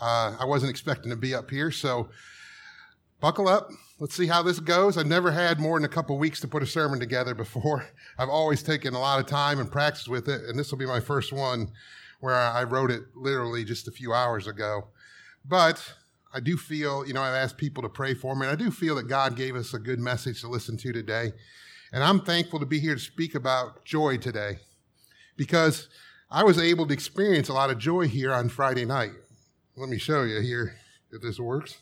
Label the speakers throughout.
Speaker 1: Uh, I wasn't expecting to be up here, so buckle up. Let's see how this goes. I've never had more than a couple weeks to put a sermon together before. I've always taken a lot of time and practiced with it, and this will be my first one where I wrote it literally just a few hours ago. But I do feel, you know, I've asked people to pray for me, and I do feel that God gave us a good message to listen to today. And I'm thankful to be here to speak about joy today because I was able to experience a lot of joy here on Friday night. Let me show you here if this works.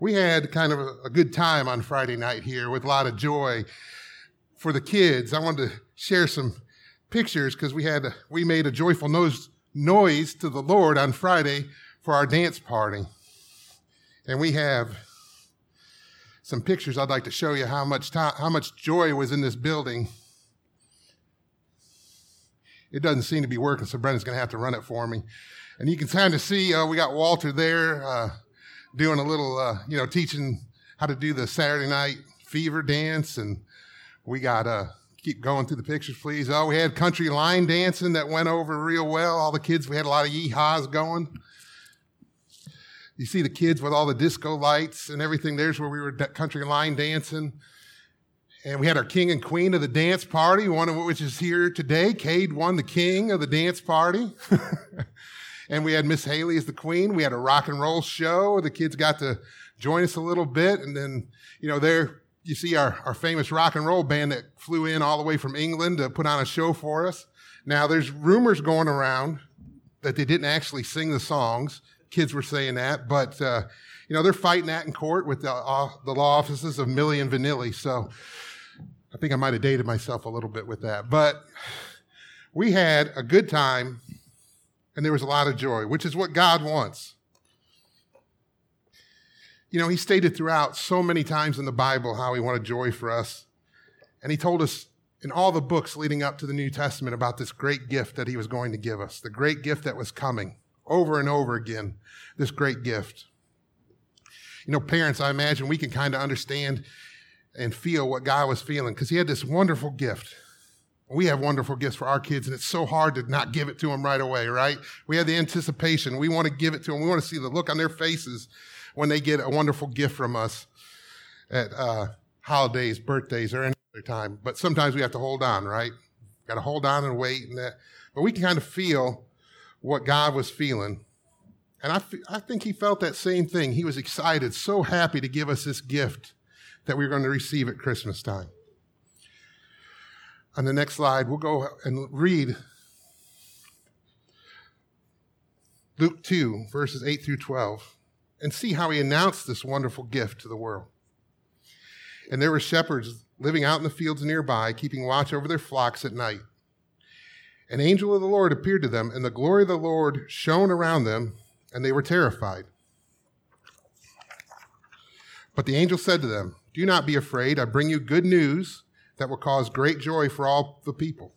Speaker 1: We had kind of a, good time on Friday night here with a lot of joy for the kids. I wanted to share some pictures because we had we made a joyful noise, noise to the Lord on Friday for our dance party. And we have some pictures I'd like to show you how much time, how much joy was in this building. It doesn't seem to be working, so Brendan's going to have to run it for me. And you can kind of see uh, we got Walter there uh, doing a little, uh, you know, teaching how to do the Saturday night fever dance, and we got uh, keep going through the pictures, please. Oh, we had country line dancing that went over real well. All the kids, we had a lot of yee-haws going. You see the kids with all the disco lights and everything. There's where we were country line dancing. And we had our king and queen of the dance party, one of which is here today. Cade won the king of the dance party. and we had Miss Haley as the queen. We had a rock and roll show. The kids got to join us a little bit. And then, you know, there you see our, our famous rock and roll band that flew in all the way from England to put on a show for us. Now, there's rumors going around that they didn't actually sing the songs kids were saying that, but uh, you know they're fighting that in court with the, uh, the law offices of Milli and Vanilli. So I think I might have dated myself a little bit with that, but we had a good time, and there was a lot of joy, which is what God wants. You know, He stated throughout so many times in the Bible how He wanted joy for us, and He told us in all the books leading up to the New Testament about this great gift that He was going to give us, the great gift that was coming over and over again this great gift. You know, parents, I imagine we can kind of understand and feel what God was feeling because He had this wonderful gift. We have wonderful gifts for our kids, and it's so hard to not give it to them right away, right? We have the anticipation. We want to give it to them. We want to see the look on their faces when they get a wonderful gift from us at uh, holidays, birthdays, or any other time. But sometimes we have to hold on, right? Got to hold on and wait, and that. But we can kind of feel what God was feeling. And I, f- I think he felt that same thing. He was excited, so happy to give us this gift that we are going to receive at Christmas time. On the next slide, we'll go and read Luke 2, verses 8 through 12, and see how he announced this wonderful gift to the world. And there were shepherds living out in the fields nearby, keeping watch over their flocks at night. An angel of the Lord appeared to them, and the glory of the Lord shone around them, and they were terrified. But the angel said to them, Do not be afraid. I bring you good news that will cause great joy for all the people.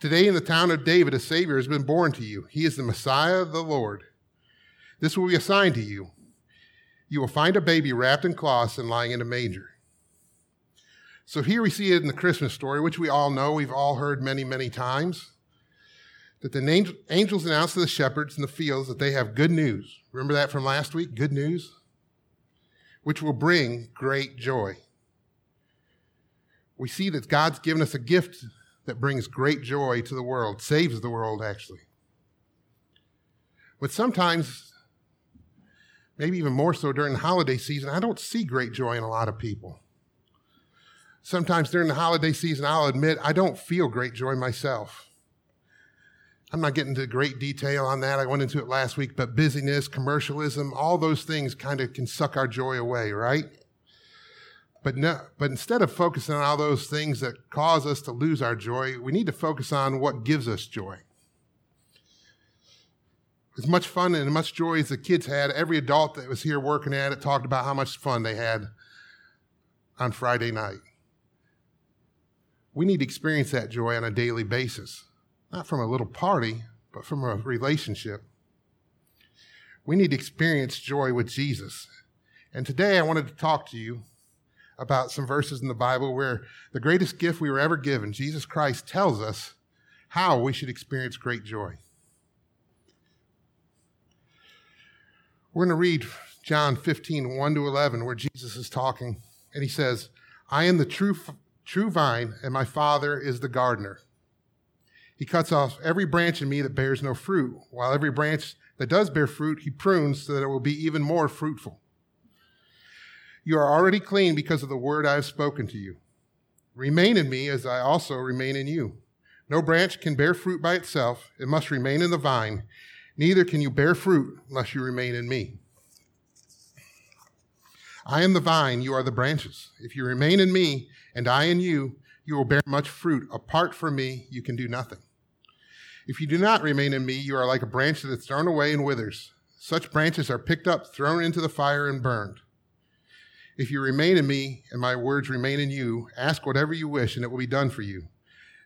Speaker 1: Today in the town of David, a Savior has been born to you. He is the Messiah, the Lord. This will be a sign to you. You will find a baby wrapped in cloths and lying in a manger. So here we see it in the Christmas story, which we all know, we've all heard many, many times that the angels announce to the shepherds in the fields that they have good news. Remember that from last week? Good news? Which will bring great joy. We see that God's given us a gift that brings great joy to the world, saves the world, actually. But sometimes, maybe even more so during the holiday season, I don't see great joy in a lot of people. Sometimes during the holiday season, I'll admit I don't feel great joy myself. I'm not getting into great detail on that. I went into it last week, but busyness, commercialism, all those things kind of can suck our joy away, right? But no, but instead of focusing on all those things that cause us to lose our joy, we need to focus on what gives us joy. As much fun and as much joy as the kids had, every adult that was here working at it talked about how much fun they had on Friday night. We need to experience that joy on a daily basis not from a little party, but from a relationship. We need to experience joy with Jesus. And today I wanted to talk to you about some verses in the Bible where the greatest gift we were ever given, Jesus Christ, tells us how we should experience great joy. We're going to read John 15, 1 to 11, where Jesus is talking, and he says, I am the true, true vine, and my Father is the gardener. He cuts off every branch in me that bears no fruit, while every branch that does bear fruit, he prunes so that it will be even more fruitful. You are already clean because of the word I have spoken to you. Remain in me as I also remain in you. No branch can bear fruit by itself, it must remain in the vine. Neither can you bear fruit unless you remain in me. I am the vine, you are the branches. If you remain in me and I in you, you will bear much fruit. Apart from me, you can do nothing. If you do not remain in me, you are like a branch that is thrown away and withers. Such branches are picked up, thrown into the fire, and burned. If you remain in me and my words remain in you, ask whatever you wish, and it will be done for you.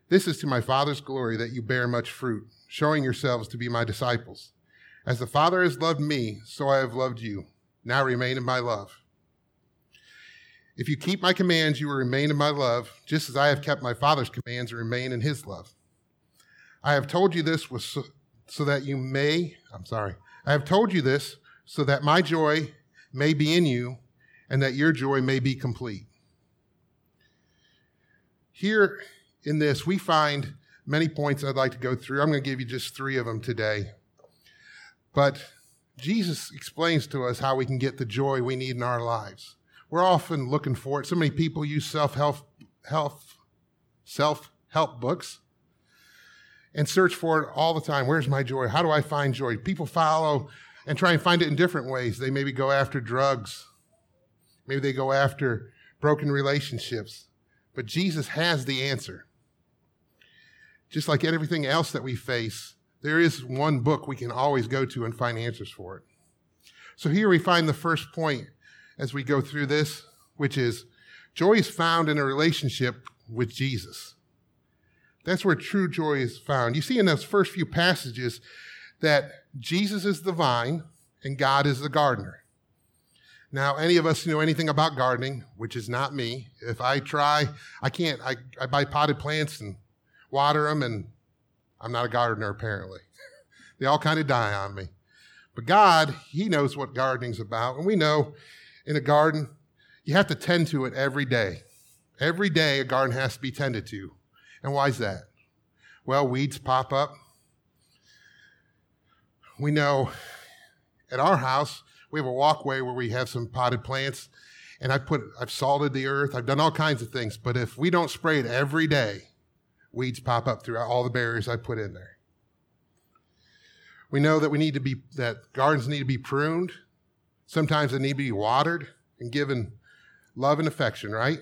Speaker 1: This is to my Father's glory that you bear much fruit, showing yourselves to be my disciples. As the Father has loved me, so I have loved you. Now remain in my love. If you keep my commands, you will remain in my love, just as I have kept my Father's commands and remain in his love. I have told you this so, so that you may, I'm sorry, I have told you this so that my joy may be in you and that your joy may be complete. Here in this, we find many points I'd like to go through. I'm going to give you just three of them today. But Jesus explains to us how we can get the joy we need in our lives. We're often looking for it. So many people use self-help, health, self-help books and search for it all the time. Where's my joy? How do I find joy? People follow and try and find it in different ways. They maybe go after drugs. Maybe they go after broken relationships. But Jesus has the answer. Just like everything else that we face, there is one book we can always go to and find answers for it. So here we find the first point as we go through this, which is joy is found in a relationship with Jesus. That's where true joy is found. You see in those first few passages that Jesus is the vine and God is the gardener. Now, any of us who know anything about gardening, which is not me. If I try, I can't. I, I buy potted plants and water them, and I'm not a gardener apparently. they all kind of die on me. But God, He knows what gardening's about. And we know in a garden, you have to tend to it every day. Every day, a garden has to be tended to. And why is that? Well, weeds pop up. We know at our house, we have a walkway where we have some potted plants, and I put I've salted the earth, I've done all kinds of things, but if we don't spray it every day, weeds pop up throughout all the barriers I put in there. We know that we need to be that gardens need to be pruned. Sometimes they need to be watered and given love and affection, right?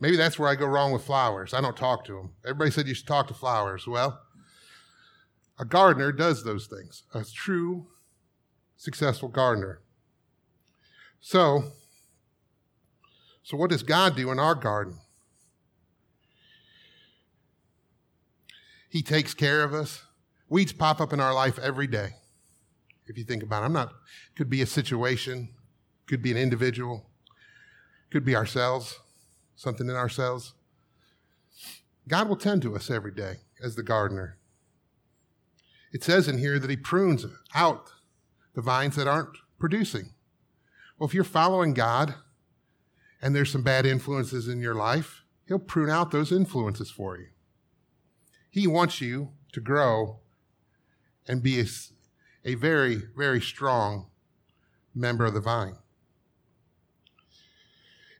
Speaker 1: Maybe that's where I go wrong with flowers. I don't talk to them. Everybody said you should talk to flowers. Well, a gardener does those things, a true, successful gardener. So, so what does God do in our garden? He takes care of us. Weeds pop up in our life every day. If you think about it, I'm not, could be a situation, could be an individual, could be ourselves something in ourselves. God will tend to us every day as the gardener. It says in here that He prunes out the vines that aren't producing. Well, if you're following God and there's some bad influences in your life, He'll prune out those influences for you. He wants you to grow and be a, a very, very strong member of the vine.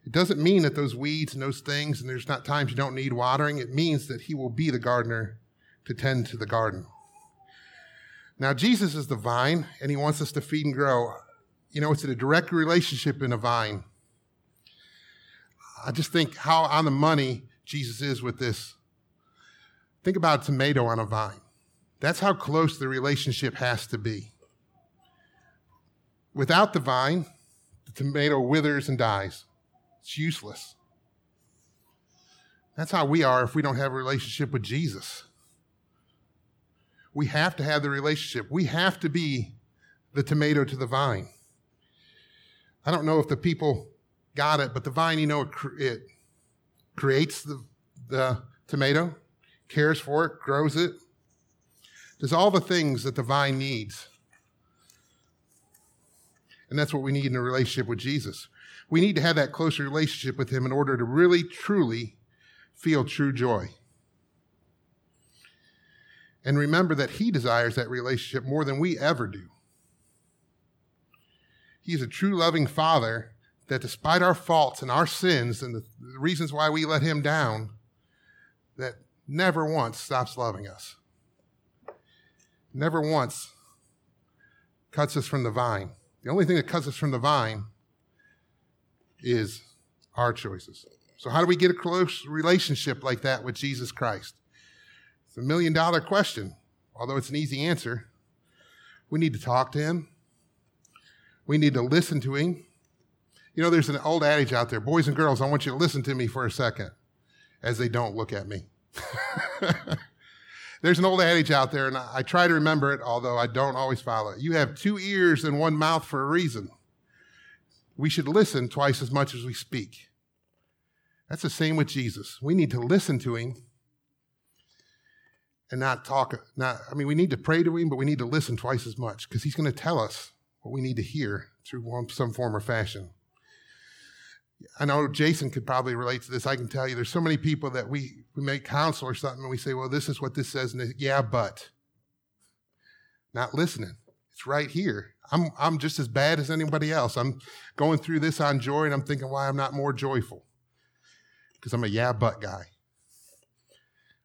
Speaker 1: It doesn't mean that those weeds and those things, and there's not times you don't need watering. It means that He will be the gardener to tend to the garden. Now, Jesus is the vine, and He wants us to feed and grow. You know, it's a direct relationship in a vine. I just think how on the money Jesus is with this. Think about a tomato on a vine. That's how close the relationship has to be. Without the vine, the tomato withers and dies. It's useless. That's how we are if we don't have a relationship with Jesus. We have to have the relationship. We have to be the tomato to the vine. I don't know if the people got it, but the vine, you know, it, it creates the, the tomato, cares for it, grows it, does all the things that the vine needs. And that's what we need in a relationship with Jesus. We need to have that closer relationship with Him in order to really, truly feel true joy. And remember that He desires that relationship more than we ever do. He's a true loving Father that, despite our faults and our sins and the reasons why we let Him down, that never once stops loving us. Never once cuts us from the vine. The only thing that cuts us from the vine is our choices. So, how do we get a close relationship like that with Jesus Christ? It's a million dollar question, although it's an easy answer. We need to talk to him, we need to listen to him. You know, there's an old adage out there boys and girls, I want you to listen to me for a second as they don't look at me. there's an old adage out there, and I try to remember it, although I don't always follow it. You have two ears and one mouth for a reason. We should listen twice as much as we speak. That's the same with Jesus. We need to listen to him and not talk. Not, I mean, we need to pray to him, but we need to listen twice as much because he's going to tell us what we need to hear through some form or fashion. I know Jason could probably relate to this. I can tell you there's so many people that we, we make counsel or something and we say, well, this is what this says. And they, yeah, but not listening. It's right here. I'm, I'm just as bad as anybody else. I'm going through this on joy and I'm thinking why I'm not more joyful. Because I'm a yeah, but guy.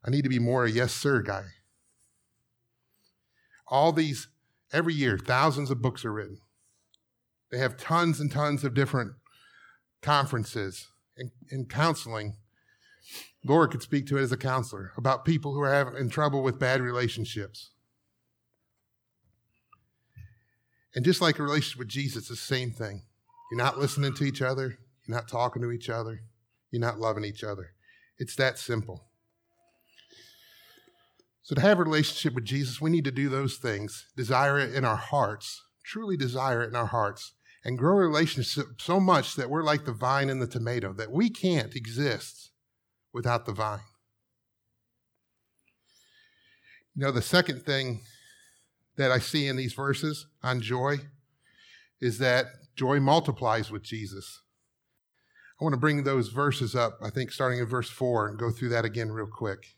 Speaker 1: I need to be more a yes, sir guy. All these, every year, thousands of books are written. They have tons and tons of different conferences and, and counseling. Laura could speak to it as a counselor about people who are having, in trouble with bad relationships. And just like a relationship with Jesus, it's the same thing. You're not listening to each other, you're not talking to each other, you're not loving each other. It's that simple. So, to have a relationship with Jesus, we need to do those things, desire it in our hearts, truly desire it in our hearts, and grow a relationship so much that we're like the vine and the tomato, that we can't exist without the vine. You know, the second thing that I see in these verses on joy is that joy multiplies with Jesus. I want to bring those verses up, I think starting in verse 4, and go through that again real quick.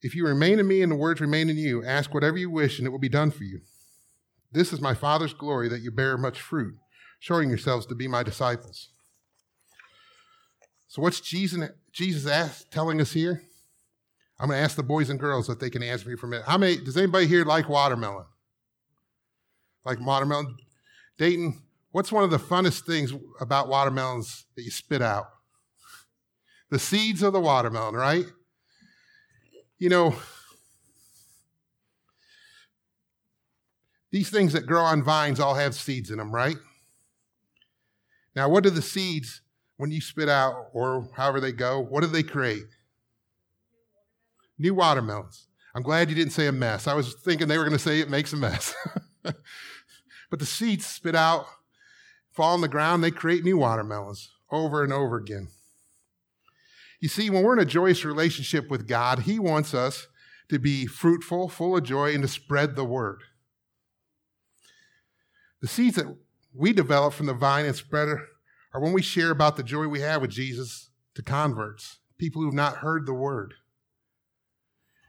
Speaker 1: If you remain in me and the words remain in you, ask whatever you wish, and it will be done for you. This is my Father's glory that you bear much fruit showing yourselves to be my disciples. So, what's Jesus, Jesus asked, telling us here? I'm going to ask the boys and girls if they can answer me for a minute. How many, does anybody here like watermelon? Like watermelon? Dayton, what's one of the funnest things about watermelons that you spit out? The seeds of the watermelon, right? You know, these things that grow on vines all have seeds in them, right? Now, what do the seeds, when you spit out or however they go, what do they create? New watermelons. I'm glad you didn't say a mess. I was thinking they were going to say it makes a mess. but the seeds spit out, fall on the ground, they create new watermelons over and over again. You see, when we're in a joyous relationship with God, He wants us to be fruitful, full of joy, and to spread the word. The seeds that we develop from the vine and spreader are when we share about the joy we have with Jesus to converts, people who have not heard the word.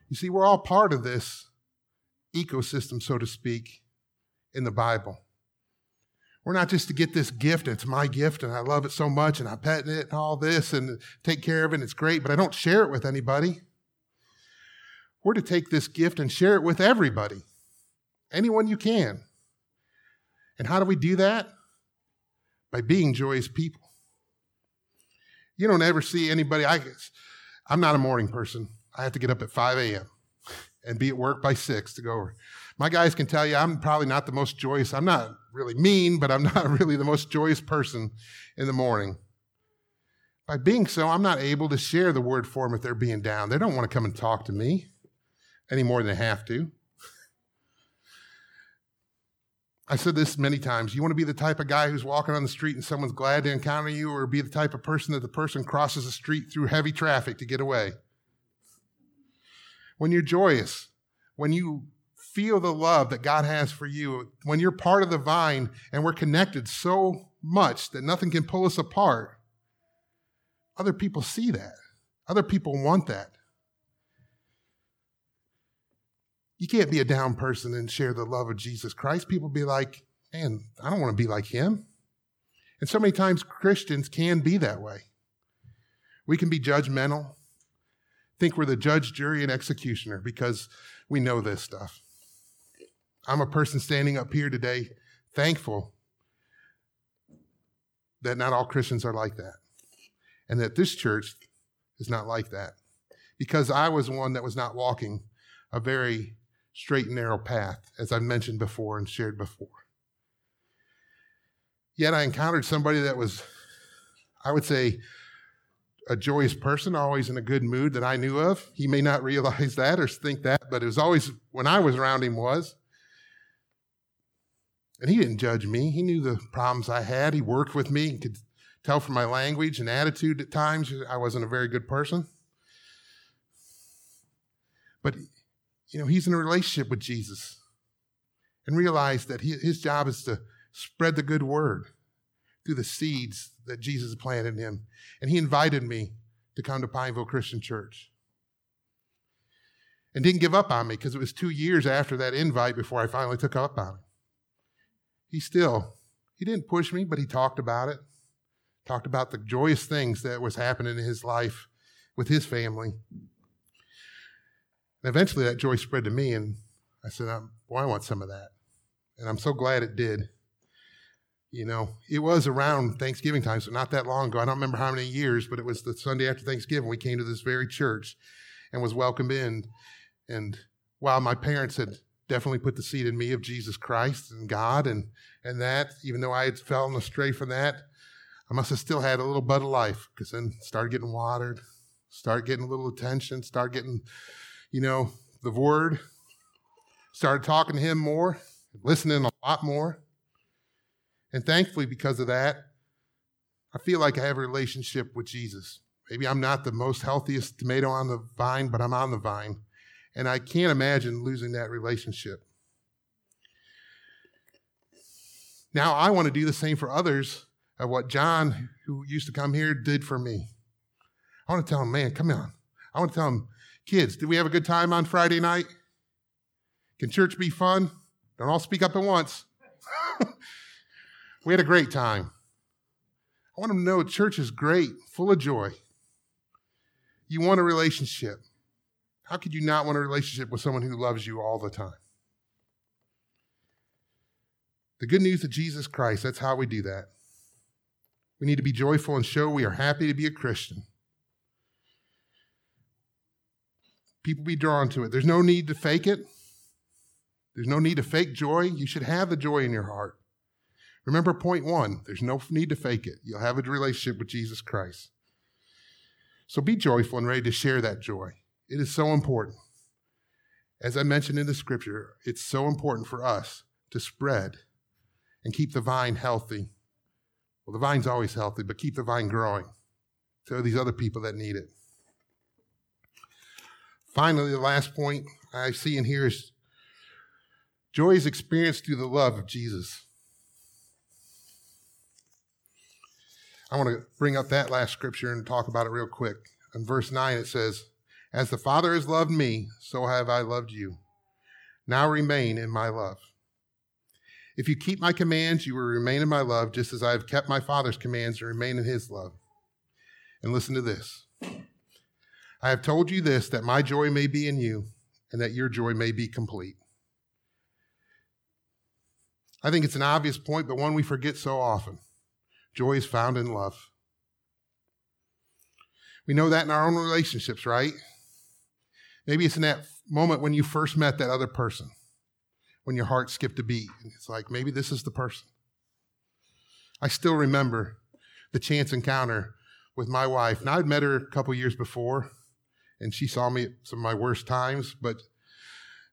Speaker 1: You see, we're all part of this ecosystem, so to speak, in the Bible. We're not just to get this gift, it's my gift, and I love it so much, and I pet it and all this and take care of it, and it's great, but I don't share it with anybody. We're to take this gift and share it with everybody, anyone you can. And how do we do that? By being joyous people. You don't ever see anybody, I guess, I'm not a morning person. I have to get up at 5 a.m. and be at work by 6 to go over. My guys can tell you I'm probably not the most joyous. I'm not really mean, but I'm not really the most joyous person in the morning. By being so, I'm not able to share the word for them if they're being down. They don't want to come and talk to me any more than they have to. I said this many times. You want to be the type of guy who's walking on the street and someone's glad to encounter you, or be the type of person that the person crosses the street through heavy traffic to get away? When you're joyous, when you feel the love that God has for you, when you're part of the vine and we're connected so much that nothing can pull us apart, other people see that. Other people want that. You can't be a down person and share the love of Jesus Christ. People be like, man, I don't want to be like him. And so many times Christians can be that way. We can be judgmental, think we're the judge, jury, and executioner because we know this stuff. I'm a person standing up here today thankful that not all Christians are like that and that this church is not like that because I was one that was not walking a very straight and narrow path, as I've mentioned before and shared before. Yet I encountered somebody that was, I would say, a joyous person, always in a good mood that I knew of. He may not realize that or think that, but it was always, when I was around him, was. And he didn't judge me. He knew the problems I had. He worked with me. He could tell from my language and attitude at times I wasn't a very good person. But you know, he's in a relationship with Jesus and realized that he, his job is to spread the good word through the seeds that Jesus planted in him. And he invited me to come to Pineville Christian Church. And didn't give up on me because it was two years after that invite before I finally took up on him. He still, he didn't push me, but he talked about it. Talked about the joyous things that was happening in his life with his family. And eventually that joy spread to me, and I said, um, Well, I want some of that. And I'm so glad it did. You know, it was around Thanksgiving time, so not that long ago. I don't remember how many years, but it was the Sunday after Thanksgiving. We came to this very church and was welcomed in. And while my parents had definitely put the seed in me of Jesus Christ and God and, and that, even though I had fallen astray from that, I must have still had a little bud of life because then started getting watered, start getting a little attention, start getting you know, the word, started talking to him more, listening a lot more. And thankfully, because of that, I feel like I have a relationship with Jesus. Maybe I'm not the most healthiest tomato on the vine, but I'm on the vine. And I can't imagine losing that relationship. Now, I want to do the same for others of what John, who used to come here, did for me. I want to tell him, man, come on. I want to tell him, Kids, did we have a good time on Friday night? Can church be fun? Don't all speak up at once. we had a great time. I want them to know church is great, full of joy. You want a relationship. How could you not want a relationship with someone who loves you all the time? The good news of Jesus Christ, that's how we do that. We need to be joyful and show we are happy to be a Christian. people be drawn to it. There's no need to fake it. There's no need to fake joy. You should have the joy in your heart. Remember point one there's no need to fake it. You'll have a relationship with Jesus Christ. So be joyful and ready to share that joy. It is so important. As I mentioned in the scripture, it's so important for us to spread and keep the vine healthy. Well, the vine's always healthy, but keep the vine growing to these other people that need it. Finally, the last point I see in here is joy is experienced through the love of Jesus. I want to bring up that last scripture and talk about it real quick. In verse 9, it says, As the Father has loved me, so have I loved you. Now remain in my love. If you keep my commands, you will remain in my love, just as I have kept my Father's commands and remain in his love. And listen to this I have told you this, that my joy may be in you, and that your joy may be complete. I think it's an obvious point, but one we forget so often. Joy is found in love. We know that in our own relationships, right? Maybe it's in that moment when you first met that other person, when your heart skipped a beat. And it's like, maybe this is the person. I still remember the chance encounter with my wife. Now, I'd met her a couple years before, and she saw me at some of my worst times, but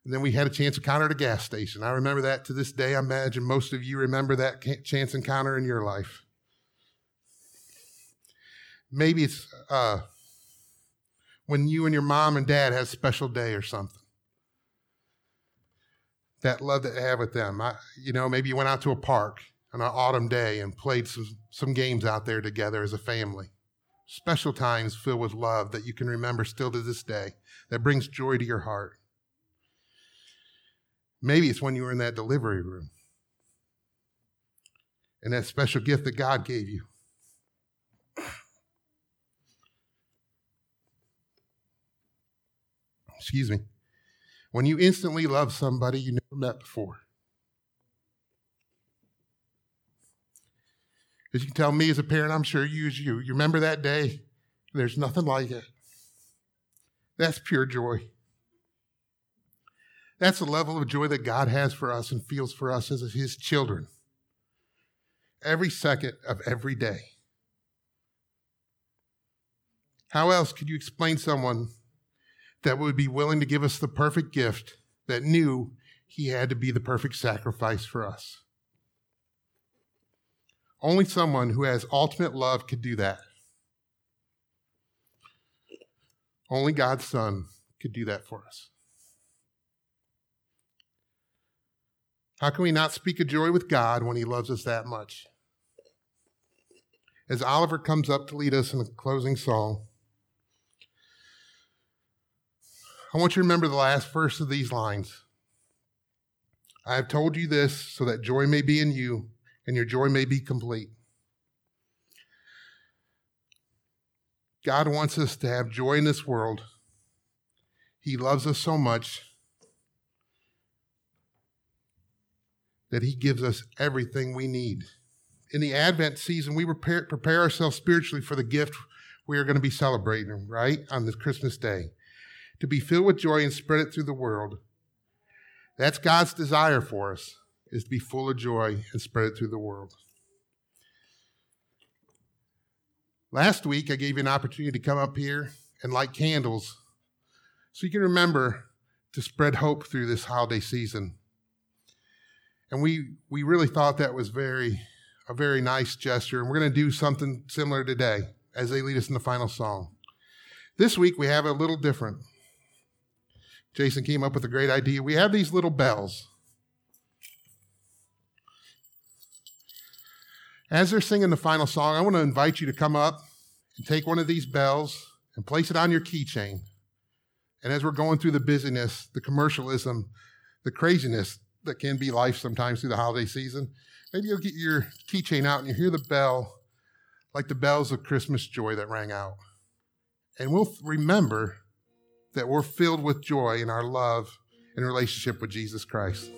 Speaker 1: then we had a chance encounter at a gas station. I remember that to this day. I imagine most of you remember that chance encounter in your life. Maybe it's uh, when you and your mom and dad had a special day or something. That love that you have with them. I, you know, maybe you went out to a park on an autumn day and played some, some games out there together as a family. Special times filled with love that you can remember still to this day, that brings joy to your heart. Maybe it's when you were in that delivery room and that special gift that God gave you. Excuse me. When you instantly love somebody you never met before. As you can tell me as a parent, I'm sure you as you. You remember that day? There's nothing like it. That's pure joy. That's the level of joy that God has for us and feels for us as His children. Every second of every day. How else could you explain someone that would be willing to give us the perfect gift that knew He had to be the perfect sacrifice for us? Only someone who has ultimate love could do that. Only God's Son could do that for us. How can we not speak of joy with God when He loves us that much? As Oliver comes up to lead us in the closing song, I want you to remember the last verse of these lines. I have told you this so that joy may be in you and your joy may be complete. God wants us to have joy in this world. He loves us so much that He gives us everything we need. In the Advent season, we prepare, prepare ourselves spiritually for the gift we are going to be celebrating, right, on this Christmas day. To be filled with joy and spread it through the world. That's God's desire for us, is to be full of joy and spread it through the world. Last week, I gave you an opportunity to come up here and light candles so you can remember to spread hope through this holiday season. And we, we really thought that was very, a very nice gesture. And we're going to do something similar today as they lead us in the final song. This week, we have a little different. Jason came up with a great idea. We have these little bells. As they're singing the final song, I want to invite you to come up and take one of these bells and place it on your keychain. And as we're going through the busyness, the commercialism, the craziness that can be life sometimes through the holiday season, maybe you'll get your keychain out and you hear the bell like the bells of Christmas joy that rang out. And we'll remember that we're filled with joy in our love and relationship with Jesus Christ.